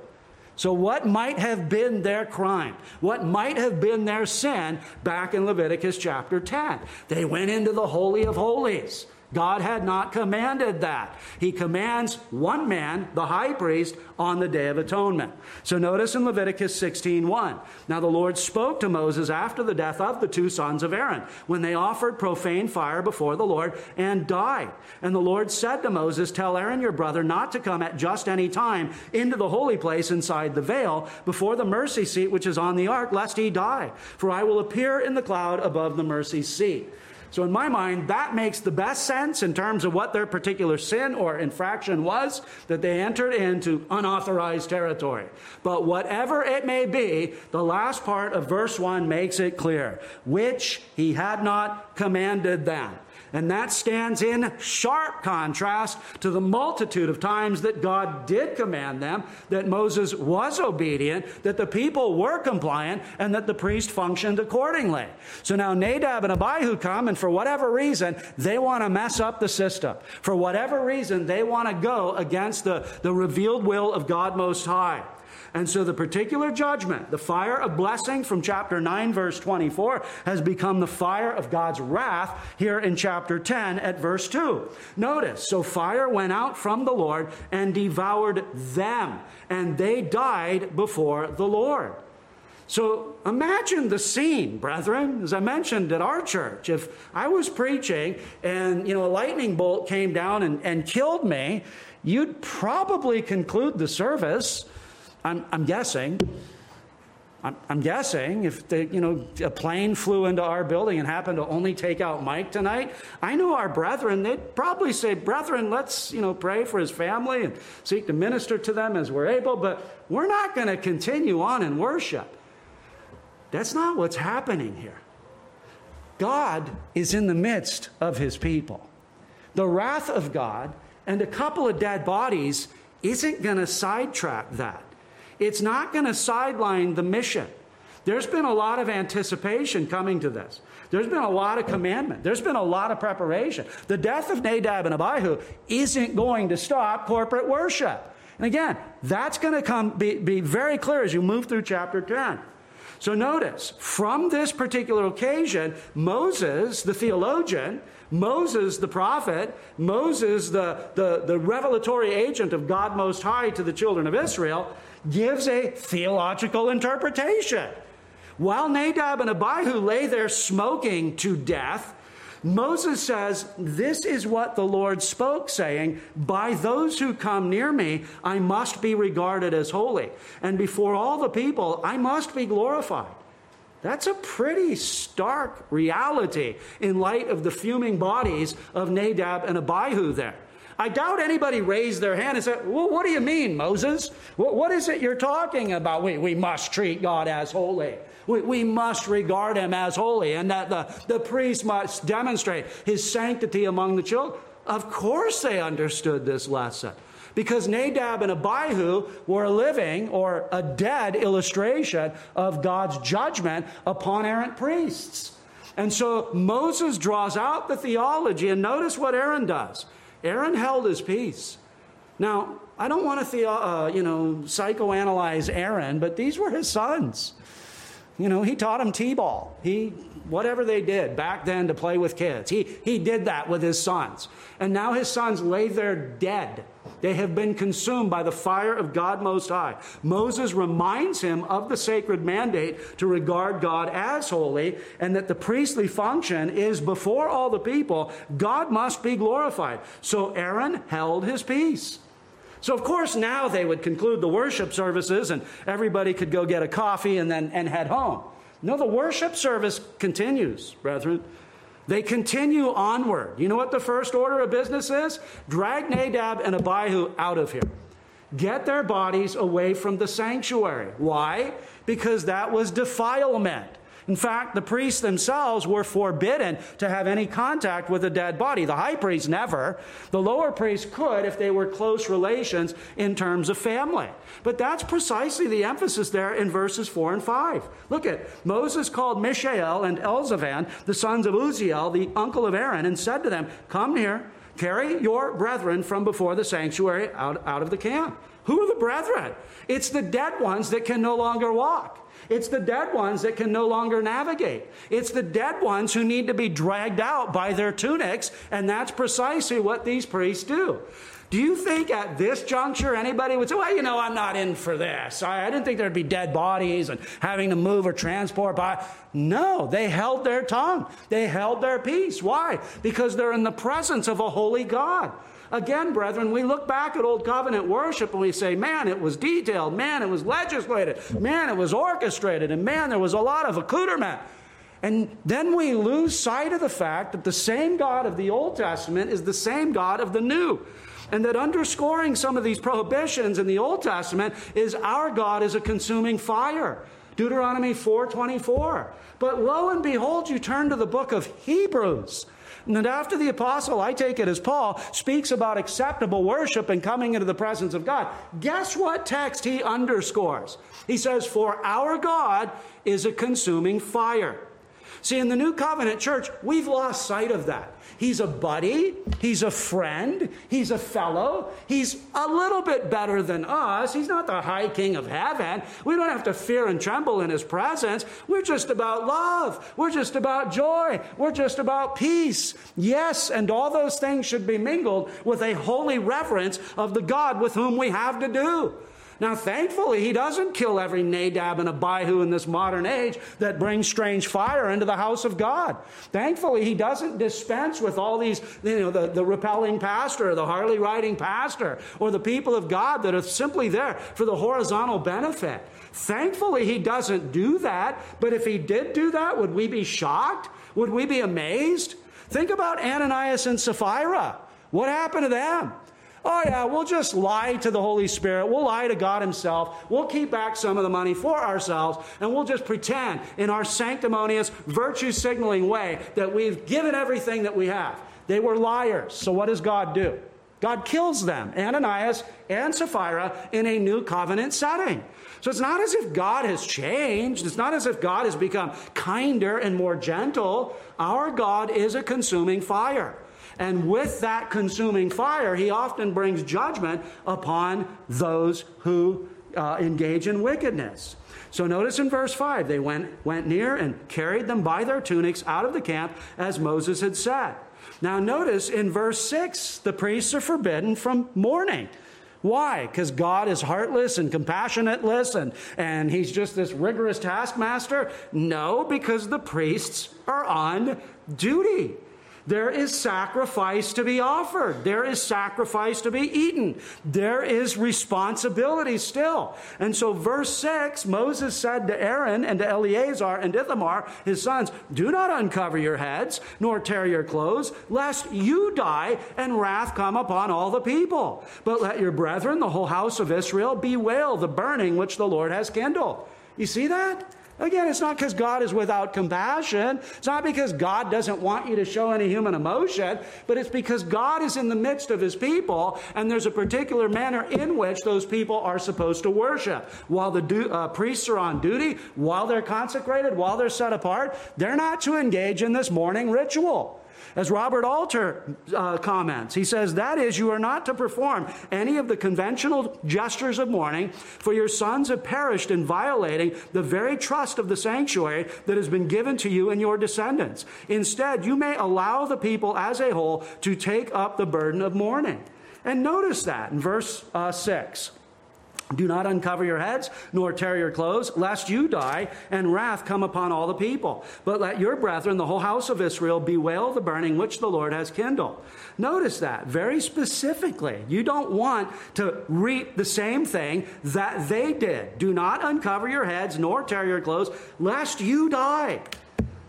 [SPEAKER 1] So, what might have been their crime? What might have been their sin back in Leviticus chapter 10? They went into the Holy of Holies. God had not commanded that. He commands one man, the high priest, on the Day of Atonement. So notice in Leviticus 16:1. Now the Lord spoke to Moses after the death of the two sons of Aaron, when they offered profane fire before the Lord and died. And the Lord said to Moses, Tell Aaron your brother not to come at just any time into the holy place inside the veil, before the mercy seat which is on the ark, lest he die. For I will appear in the cloud above the mercy seat. So, in my mind, that makes the best sense in terms of what their particular sin or infraction was that they entered into unauthorized territory. But whatever it may be, the last part of verse 1 makes it clear which he had not commanded them. And that stands in sharp contrast to the multitude of times that God did command them, that Moses was obedient, that the people were compliant, and that the priest functioned accordingly. So now Nadab and Abihu come, and for whatever reason, they want to mess up the system. For whatever reason, they want to go against the, the revealed will of God Most High. And so the particular judgment, the fire of blessing from chapter 9, verse 24, has become the fire of God's wrath here in chapter 10 at verse 2. Notice, so fire went out from the Lord and devoured them, and they died before the Lord. So imagine the scene, brethren. As I mentioned at our church, if I was preaching and you know a lightning bolt came down and, and killed me, you'd probably conclude the service. I'm, I'm guessing. I'm, guessing if you know a plane flew into our building and happened to only take out Mike tonight, I know our brethren. They'd probably say, "Brethren, let's you know pray for his family and seek to minister to them as we're able." But we're not going to continue on in worship. That's not what's happening here. God is in the midst of his people. The wrath of God and a couple of dead bodies isn't going to sidetrack that. It's not going to sideline the mission. There's been a lot of anticipation coming to this. There's been a lot of commandment. There's been a lot of preparation. The death of Nadab and Abihu isn't going to stop corporate worship. And again, that's going to come be, be very clear as you move through chapter 10. So notice, from this particular occasion, Moses, the theologian, Moses, the prophet, Moses, the, the, the revelatory agent of God Most High to the children of Israel, gives a theological interpretation. While Nadab and Abihu lay there smoking to death, Moses says, This is what the Lord spoke, saying, By those who come near me, I must be regarded as holy, and before all the people, I must be glorified. That's a pretty stark reality in light of the fuming bodies of Nadab and Abihu there. I doubt anybody raised their hand and said, Well, what do you mean, Moses? What is it you're talking about? We, we must treat God as holy. We, we must regard him as holy, and that the, the priest must demonstrate his sanctity among the children. Of course, they understood this lesson because Nadab and Abihu were a living or a dead illustration of God's judgment upon errant priests. And so Moses draws out the theology, and notice what Aaron does. Aaron held his peace. Now, I don't want to, uh, you know, psychoanalyze Aaron, but these were his sons. You know, he taught him t-ball. He whatever they did back then to play with kids. He he did that with his sons. And now his sons lay there dead. They have been consumed by the fire of God Most High. Moses reminds him of the sacred mandate to regard God as holy and that the priestly function is before all the people, God must be glorified. So Aaron held his peace. So, of course, now they would conclude the worship services and everybody could go get a coffee and then and head home. No, the worship service continues, brethren. They continue onward. You know what the first order of business is? Drag Nadab and Abihu out of here. Get their bodies away from the sanctuary. Why? Because that was defilement. In fact, the priests themselves were forbidden to have any contact with a dead body. The high priest never. The lower priest could if they were close relations in terms of family. But that's precisely the emphasis there in verses 4 and 5. Look at Moses called Mishael and Elzaphan, the sons of Uzziel, the uncle of Aaron, and said to them, Come here, carry your brethren from before the sanctuary out, out of the camp. Who are the brethren? It's the dead ones that can no longer walk. It's the dead ones that can no longer navigate. It's the dead ones who need to be dragged out by their tunics, and that's precisely what these priests do. Do you think at this juncture anybody would say, well, you know, I'm not in for this? I, I didn't think there'd be dead bodies and having to move or transport by. No, they held their tongue. They held their peace. Why? Because they're in the presence of a holy God. Again, brethren, we look back at Old Covenant worship and we say, man, it was detailed. Man, it was legislated. Man, it was orchestrated. And man, there was a lot of accoutrement. And then we lose sight of the fact that the same God of the Old Testament is the same God of the New. And that underscoring some of these prohibitions in the Old Testament is our God is a consuming fire. Deuteronomy 4:24. But lo and behold, you turn to the book of Hebrews. And after the apostle, I take it as Paul, speaks about acceptable worship and coming into the presence of God, guess what text he underscores? He says, For our God is a consuming fire. See, in the New Covenant church, we've lost sight of that. He's a buddy, he's a friend, he's a fellow, he's a little bit better than us. He's not the high king of heaven. We don't have to fear and tremble in his presence. We're just about love, we're just about joy, we're just about peace. Yes, and all those things should be mingled with a holy reverence of the God with whom we have to do. Now, thankfully, he doesn't kill every Nadab and Abihu in this modern age that brings strange fire into the house of God. Thankfully, he doesn't dispense with all these, you know, the, the repelling pastor, the Harley riding pastor, or the people of God that are simply there for the horizontal benefit. Thankfully, he doesn't do that. But if he did do that, would we be shocked? Would we be amazed? Think about Ananias and Sapphira. What happened to them? Oh, yeah, we'll just lie to the Holy Spirit. We'll lie to God Himself. We'll keep back some of the money for ourselves, and we'll just pretend in our sanctimonious, virtue signaling way that we've given everything that we have. They were liars. So, what does God do? God kills them, Ananias and Sapphira, in a new covenant setting. So it's not as if God has changed. It's not as if God has become kinder and more gentle. Our God is a consuming fire. And with that consuming fire, he often brings judgment upon those who uh, engage in wickedness. So notice in verse 5, they went, went near and carried them by their tunics out of the camp as Moses had said. Now notice in verse 6, the priests are forbidden from mourning. Why? Because God is heartless and compassionateless and, and he's just this rigorous taskmaster? No, because the priests are on duty. There is sacrifice to be offered. There is sacrifice to be eaten. There is responsibility still. And so, verse 6 Moses said to Aaron and to Eleazar and Ithamar, his sons, Do not uncover your heads, nor tear your clothes, lest you die and wrath come upon all the people. But let your brethren, the whole house of Israel, bewail the burning which the Lord has kindled. You see that? Again, it's not because God is without compassion. It's not because God doesn't want you to show any human emotion, but it's because God is in the midst of his people, and there's a particular manner in which those people are supposed to worship. While the du- uh, priests are on duty, while they're consecrated, while they're set apart, they're not to engage in this mourning ritual. As Robert Alter uh, comments, he says, That is, you are not to perform any of the conventional gestures of mourning, for your sons have perished in violating the very trust of the sanctuary that has been given to you and your descendants. Instead, you may allow the people as a whole to take up the burden of mourning. And notice that in verse uh, 6. Do not uncover your heads, nor tear your clothes, lest you die, and wrath come upon all the people. But let your brethren, the whole house of Israel, bewail the burning which the Lord has kindled. Notice that very specifically. You don't want to reap the same thing that they did. Do not uncover your heads, nor tear your clothes, lest you die.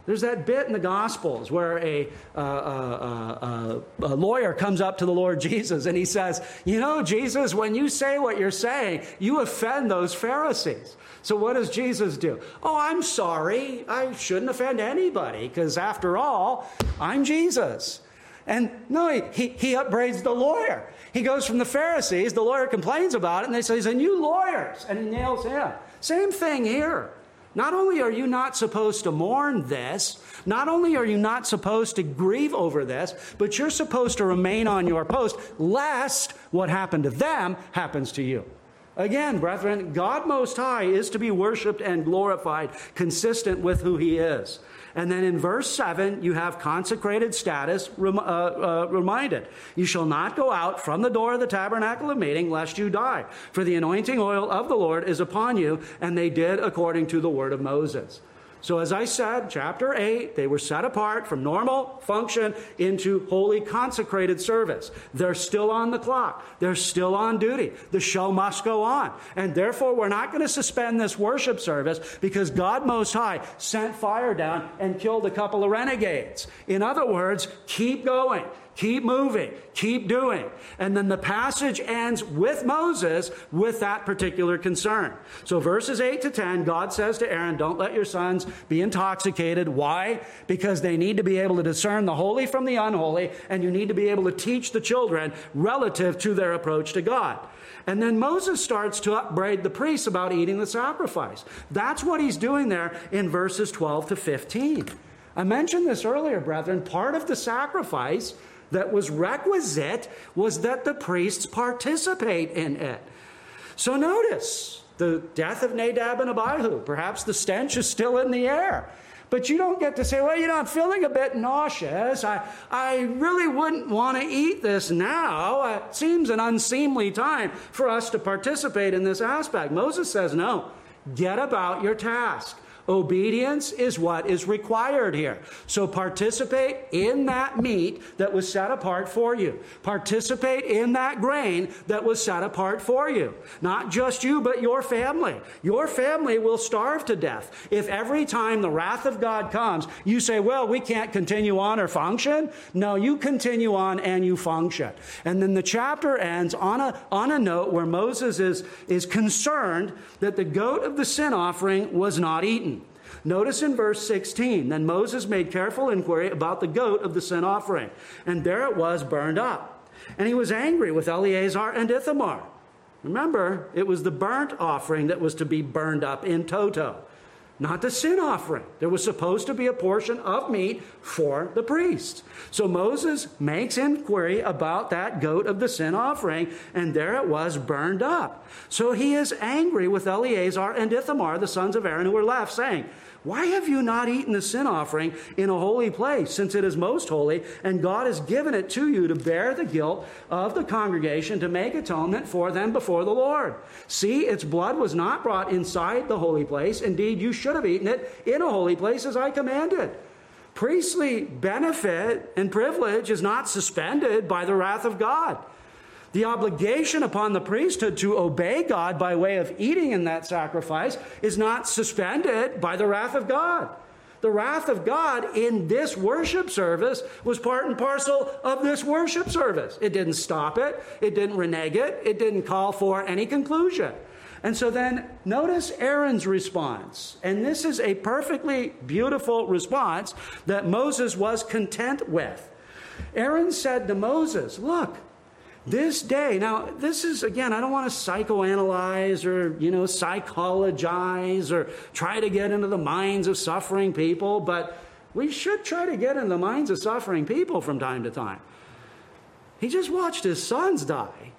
[SPEAKER 1] There's that bit in the Gospels where a, uh, uh, uh, a, lawyer comes up to the Lord Jesus and he says, You know, Jesus, when you say what you're saying, you offend those Pharisees. So what does Jesus do? Oh, I'm sorry. I shouldn't offend anybody because after all, I'm Jesus. And no, he, he upbraids the lawyer. He goes from the Pharisees, the lawyer complains about it, and they say, And you lawyers. And he nails him. Same thing here. Not only are you not supposed to mourn this, not only are you not supposed to grieve over this, but you're supposed to remain on your post lest what happened to them happens to you. Again, brethren, God Most High is to be worshiped and glorified consistent with who He is. And then in verse 7, you have consecrated status rem- uh, uh, reminded. You shall not go out from the door of the tabernacle of meeting, lest you die. For the anointing oil of the Lord is upon you, and they did according to the word of Moses. So, as I said, chapter 8, they were set apart from normal function into holy consecrated service. They're still on the clock, they're still on duty. The show must go on. And therefore, we're not going to suspend this worship service because God Most High sent fire down and killed a couple of renegades. In other words, keep going. Keep moving, keep doing. And then the passage ends with Moses with that particular concern. So, verses 8 to 10, God says to Aaron, Don't let your sons be intoxicated. Why? Because they need to be able to discern the holy from the unholy, and you need to be able to teach the children relative to their approach to God. And then Moses starts to upbraid the priests about eating the sacrifice. That's what he's doing there in verses 12 to 15. I mentioned this earlier, brethren. Part of the sacrifice that was requisite was that the priests participate in it. So notice the death of Nadab and Abihu. Perhaps the stench is still in the air. But you don't get to say, well, you know, I'm feeling a bit nauseous. I, I really wouldn't want to eat this now. Uh, it seems an unseemly time for us to participate in this aspect. Moses says, no, get about your task. Obedience is what is required here. So participate in that meat that was set apart for you. Participate in that grain that was set apart for you. Not just you, but your family. Your family will starve to death if every time the wrath of God comes, you say, well, we can't continue on or function. No, you continue on and you function. And then the chapter ends on a, on a note where Moses is, is concerned that the goat of the sin offering was not eaten. Notice in verse 16, then Moses made careful inquiry about the goat of the sin offering, and there it was burned up. And he was angry with Eleazar and Ithamar. Remember, it was the burnt offering that was to be burned up in toto, not the sin offering. There was supposed to be a portion of meat for the priest. So Moses makes inquiry about that goat of the sin offering, and there it was burned up. So he is angry with Eleazar and Ithamar, the sons of Aaron, who were left, saying, why have you not eaten the sin offering in a holy place, since it is most holy, and God has given it to you to bear the guilt of the congregation to make atonement for them before the Lord? See, its blood was not brought inside the holy place. Indeed, you should have eaten it in a holy place as I commanded. Priestly benefit and privilege is not suspended by the wrath of God. The obligation upon the priesthood to obey God by way of eating in that sacrifice is not suspended by the wrath of God. The wrath of God in this worship service was part and parcel of this worship service. It didn't stop it, it didn't renege it, it didn't call for any conclusion. And so then notice Aaron's response. And this is a perfectly beautiful response that Moses was content with. Aaron said to Moses, Look, this day, now this is again, I don't want to psychoanalyze or, you know, psychologize or try to get into the minds of suffering people, but we should try to get in the minds of suffering people from time to time. He just watched his sons die.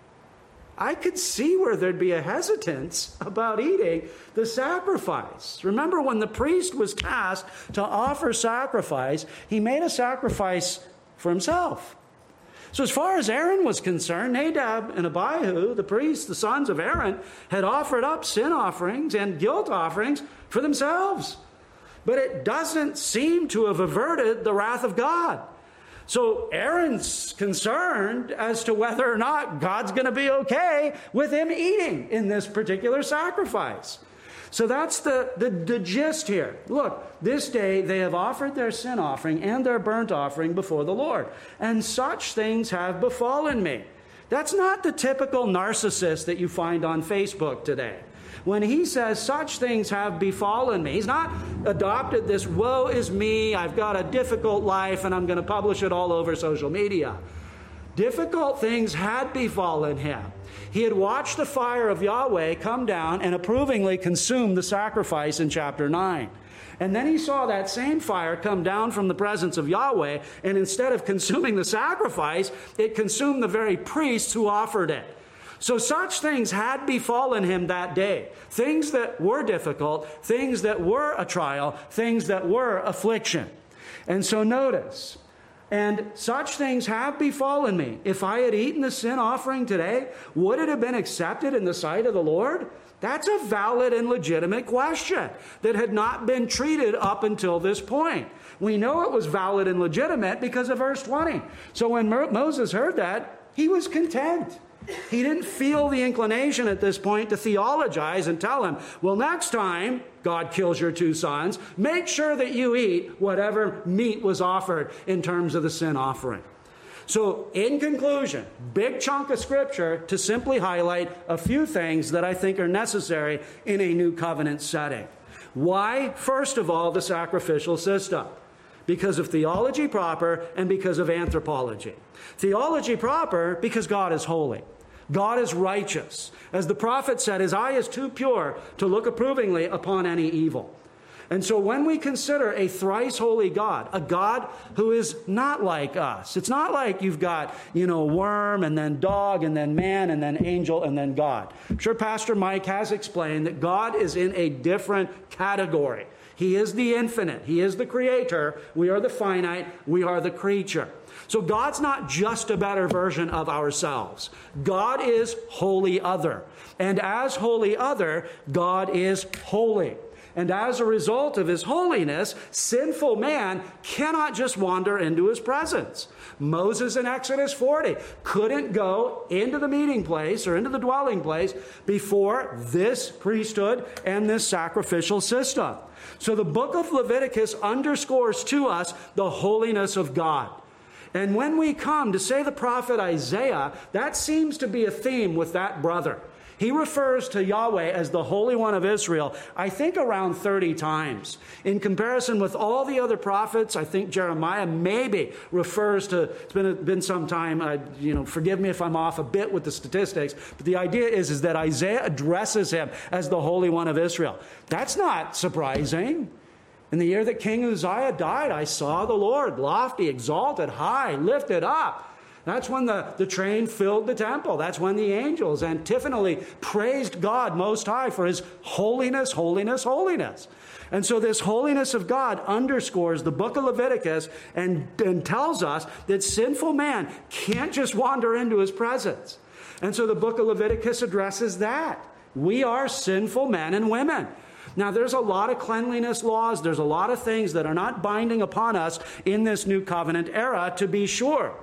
[SPEAKER 1] I could see where there'd be a hesitance about eating the sacrifice. Remember when the priest was tasked to offer sacrifice, he made a sacrifice for himself. So, as far as Aaron was concerned, Nadab and Abihu, the priests, the sons of Aaron, had offered up sin offerings and guilt offerings for themselves. But it doesn't seem to have averted the wrath of God. So Aaron's concerned as to whether or not God's going to be okay with him eating in this particular sacrifice. So that's the, the, the, gist here. Look, this day they have offered their sin offering and their burnt offering before the Lord, and such things have befallen me. That's not the typical narcissist that you find on Facebook today. When he says, Such things have befallen me, he's not adopted this, woe is me, I've got a difficult life, and I'm going to publish it all over social media. Difficult things had befallen him. He had watched the fire of Yahweh come down and approvingly consume the sacrifice in chapter 9. And then he saw that same fire come down from the presence of Yahweh, and instead of consuming the sacrifice, it consumed the very priests who offered it. So such things had befallen him that day. Things that were difficult, things that were a trial, things that were affliction. And so notice, and such things have befallen me. If I had eaten the sin offering today, would it have been accepted in the sight of the Lord? That's a valid and legitimate question that had not been treated up until this point. We know it was valid and legitimate because of verse 20. So when Moses heard that, he was content. He didn't feel the inclination at this point to theologize and tell him, well, next time God kills your two sons, make sure that you eat whatever meat was offered in terms of the sin offering. So, in conclusion, big chunk of scripture to simply highlight a few things that I think are necessary in a new covenant setting. Why? First of all, the sacrificial system because of theology proper and because of anthropology. Theology proper because God is holy. God is righteous. As the prophet said, his eye is too pure to look approvingly upon any evil. And so when we consider a thrice holy God, a God who is not like us, it's not like you've got, you know, worm and then dog and then man and then angel and then God. I'm sure Pastor Mike has explained that God is in a different category. He is the infinite, He is the creator, we are the finite, we are the creature. So God's not just a better version of ourselves. God is wholly other. And as wholly other, God is holy. And as a result of his holiness, sinful man cannot just wander into his presence. Moses in Exodus 40 couldn't go into the meeting place or into the dwelling place before this priesthood and this sacrificial system. So the book of Leviticus underscores to us the holiness of God. And when we come to say the prophet Isaiah, that seems to be a theme with that brother. He refers to Yahweh as the Holy One of Israel, I think around 30 times. In comparison with all the other prophets, I think Jeremiah maybe refers to, it's been, been some time, you know, forgive me if I'm off a bit with the statistics, but the idea is, is that Isaiah addresses him as the Holy One of Israel. That's not surprising. In the year that King Uzziah died, I saw the Lord lofty, exalted, high, lifted up that's when the, the train filled the temple. That's when the angels antiphonally praised God Most High for his holiness, holiness, holiness. And so, this holiness of God underscores the book of Leviticus and, and tells us that sinful man can't just wander into his presence. And so, the book of Leviticus addresses that. We are sinful men and women. Now, there's a lot of cleanliness laws, there's a lot of things that are not binding upon us in this new covenant era, to be sure.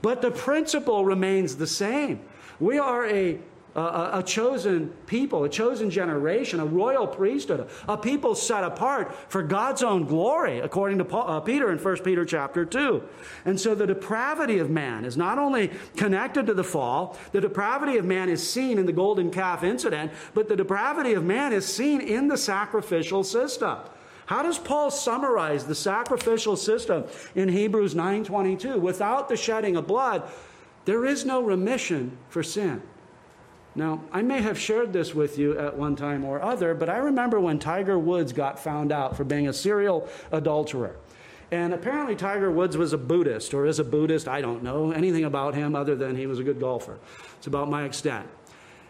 [SPEAKER 1] But the principle remains the same. We are a a, a, chosen people, a chosen generation, a royal priesthood, a people set apart for God's own glory, according to Paul, uh, Peter in 1 Peter chapter 2. And so the depravity of man is not only connected to the fall, the depravity of man is seen in the golden calf incident, but the depravity of man is seen in the sacrificial system. How does Paul summarize the sacrificial system in Hebrews 9:22? Without the shedding of blood, there is no remission for sin. Now, I may have shared this with you at one time or other, but I remember when Tiger Woods got found out for being a serial adulterer. And apparently, Tiger Woods was a Buddhist, or is a Buddhist. I don't know anything about him other than he was a good golfer. It's about my extent.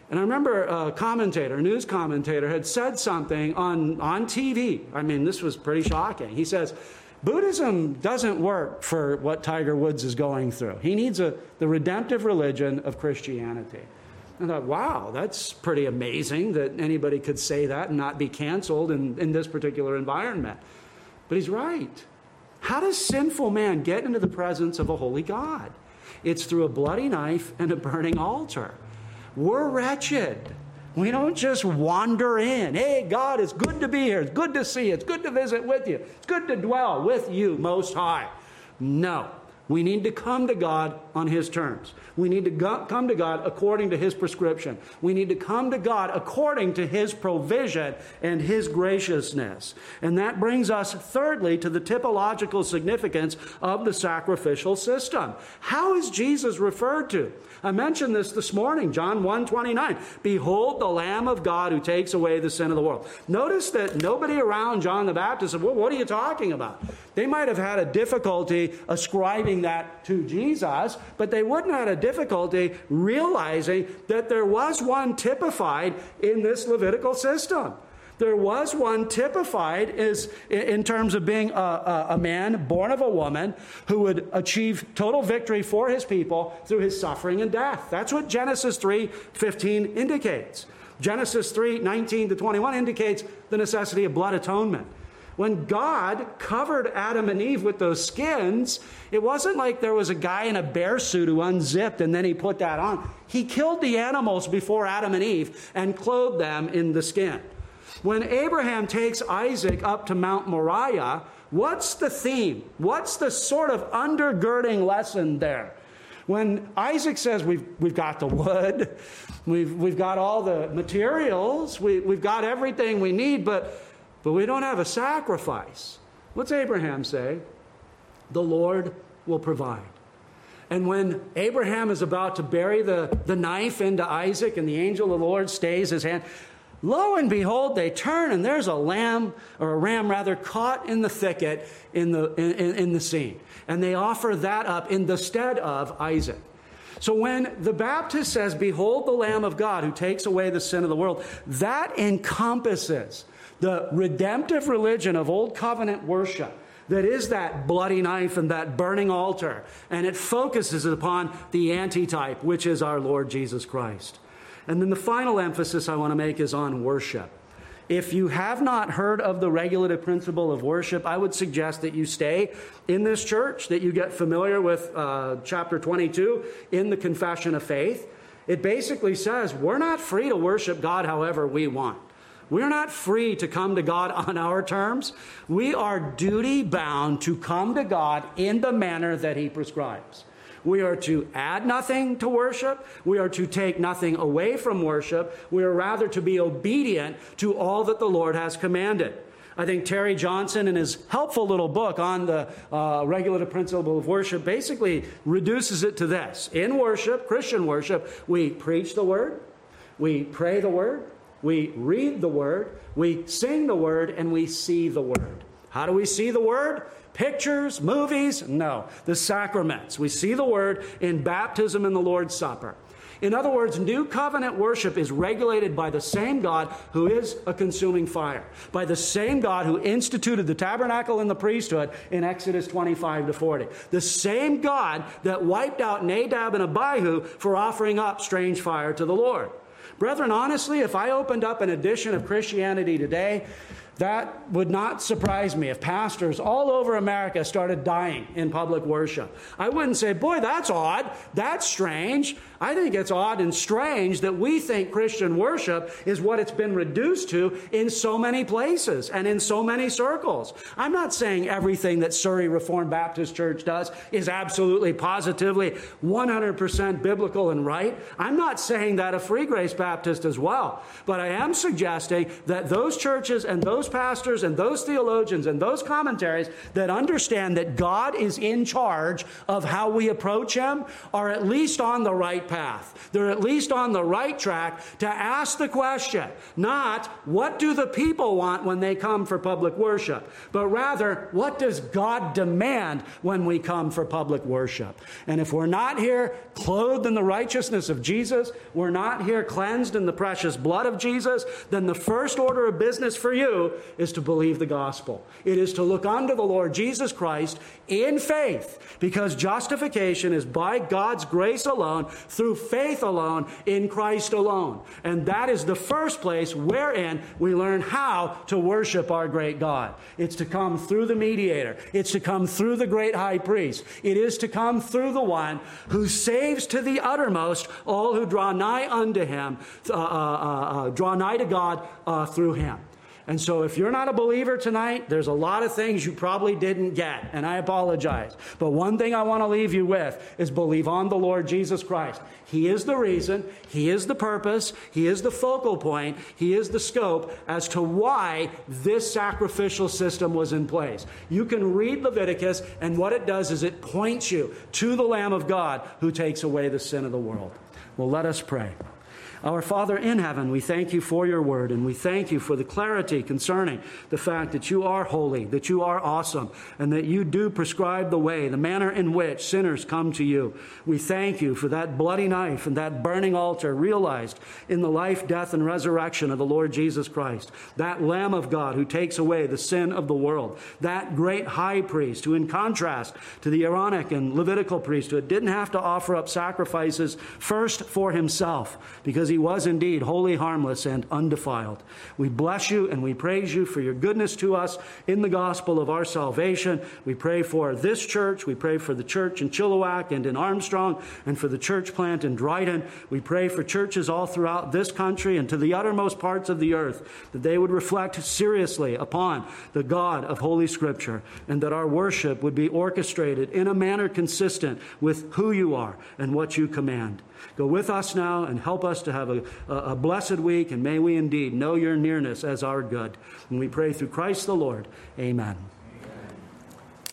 [SPEAKER 1] And I remember a commentator, a news commentator, had said something on, on TV. I mean, this was pretty shocking. He says, Buddhism doesn't work for what Tiger Woods is going through. He needs a, the redemptive religion of Christianity. I thought, wow, that's pretty amazing that anybody could say that and not be canceled in, in this particular environment. But he's right. How does sinful man get into the presence of a holy God? It's through a bloody knife and a burning altar. We're wretched. We don't just wander in. Hey, God, it's good to be here. It's good to see you. It's good to visit with you. It's good to dwell with you, Most High. No. We need to come to God on His terms. We need to go, come to God according to His prescription. We need to come to God according to His provision and His graciousness. And that brings us, thirdly, to the typological significance of the sacrificial system. How is Jesus referred to? I mentioned this this morning, John 1 29. Behold the Lamb of God who takes away the sin of the world. Notice that nobody around John the Baptist said, well, What are you talking about? They might have had a difficulty ascribing that to Jesus, but they wouldn't have had a difficulty realizing that there was one typified in this Levitical system. There was one typified as, in terms of being a, a, a, man born of a woman who would achieve total victory for his people through his suffering and death. That's what Genesis 3 15 indicates. Genesis 3 19 to 21 indicates the necessity of blood atonement. When God covered Adam and Eve with those skins, it wasn't like there was a guy in a bear suit who unzipped and then he put that on. He killed the animals before Adam and Eve and clothed them in the skin. When Abraham takes Isaac up to Mount Moriah, what's the theme? What's the sort of undergirding lesson there? When Isaac says, We've, we've got the wood, we've, we've got all the materials, we, we've got everything we need, but, but we don't have a sacrifice. What's Abraham say? The Lord will provide. And when Abraham is about to bury the, the knife into Isaac and the angel of the Lord stays his hand, Lo and behold, they turn and there's a lamb, or a ram rather, caught in the thicket in the, in, in the scene. And they offer that up in the stead of Isaac. So when the Baptist says, Behold the Lamb of God who takes away the sin of the world, that encompasses the redemptive religion of Old Covenant worship that is that bloody knife and that burning altar. And it focuses upon the antitype, which is our Lord Jesus Christ. And then the final emphasis I want to make is on worship. If you have not heard of the regulative principle of worship, I would suggest that you stay in this church, that you get familiar with uh, chapter 22 in the Confession of Faith. It basically says we're not free to worship God however we want. We're not free to come to God on our terms. We are duty bound to come to God in the manner that He prescribes. We are to add nothing to worship. We are to take nothing away from worship. We are rather to be obedient to all that the Lord has commanded. I think Terry Johnson, in his helpful little book on the uh, regulative principle of worship, basically reduces it to this In worship, Christian worship, we preach the word, we pray the word, we read the word, we sing the word, and we see the word. How do we see the word? Pictures, movies? No. The sacraments. We see the word in baptism and the Lord's Supper. In other words, new covenant worship is regulated by the same God who is a consuming fire, by the same God who instituted the tabernacle and the priesthood in Exodus 25 to 40, the same God that wiped out Nadab and Abihu for offering up strange fire to the Lord. Brethren, honestly, if I opened up an edition of Christianity Today, that would not surprise me if pastors all over America started dying in public worship. I wouldn't say, boy, that's odd. That's strange. I think it's odd and strange that we think Christian worship is what it's been reduced to in so many places and in so many circles. I'm not saying everything that Surrey Reformed Baptist Church does is absolutely, positively, 100% biblical and right. I'm not saying that of Free Grace Baptist as well. But I am suggesting that those churches and those pastors and those theologians and those commentaries that understand that God is in charge of how we approach Him are at least on the right path. They're at least on the right track to ask the question, not what do the people want when they come for public worship, but rather what does God demand when we come for public worship? And if we're not here clothed in the righteousness of Jesus, we're not here cleansed in the precious blood of Jesus, then the first order of business for you is to believe the gospel. It is to look unto the Lord Jesus Christ in faith, because justification is by God's grace alone through faith alone in Christ alone. And that is the first place wherein we learn how to worship our great God. It's to come through the mediator, it's to come through the great high priest, it is to come through the one who saves to the uttermost all who draw nigh unto him, uh, uh, uh, uh draw nigh to God uh, through him. And so, if you're not a believer tonight, there's a lot of things you probably didn't get, and I apologize. But one thing I want to leave you with is believe on the Lord Jesus Christ. He is the reason, He is the purpose, He is the focal point, He is the scope as to why this sacrificial system was in place. You can read Leviticus, and what it does is it points you to the Lamb of God who takes away the sin of the world. Well, let us pray. Our Father in heaven, we thank you for your word, and we thank you for the clarity concerning the fact that you are holy, that you are awesome, and that you do prescribe the way, the manner in which sinners come to you. We thank you for that bloody knife and that burning altar realized in the life, death, and resurrection of the Lord Jesus Christ, that Lamb of God who takes away the sin of the world, that great high priest who, in contrast to the Aaronic and Levitical priesthood, didn't have to offer up sacrifices first for himself because he was indeed wholly harmless and undefiled. We bless you and we praise you for your goodness to us in the gospel of our salvation. We pray for this church. We pray for the church in Chilliwack and in Armstrong and for the church plant in Dryden. We pray for churches all throughout this country and to the uttermost parts of the earth that they would reflect seriously upon the God of Holy Scripture and that our worship would be orchestrated in a manner consistent with who you are and what you command. Go with us now and help us to have a, a, blessed week, and may we indeed know your nearness as our good. And we pray through Christ the Lord. Amen.